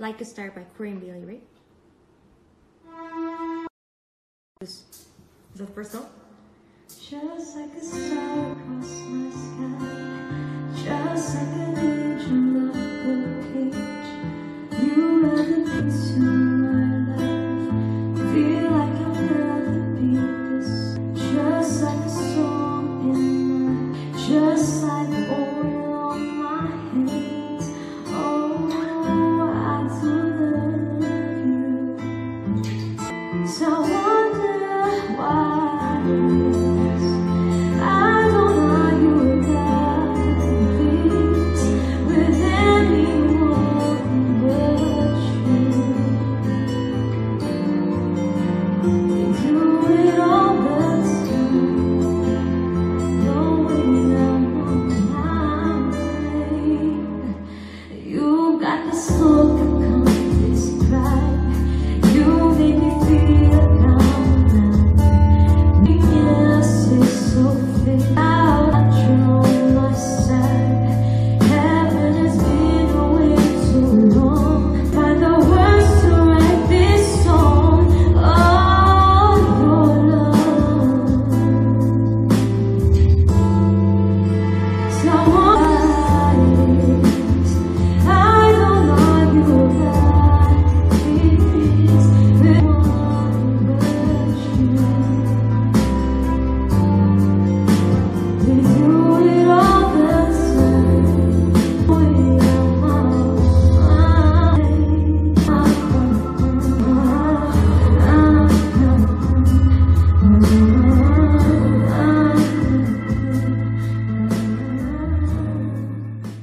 Like a Star by Corinne Bailey, right? Is that the first song? Just like a star across my sky, just like an angel of a cage, you are the piece to my life. Feel like I'll never be this. Just like a song in my, just like.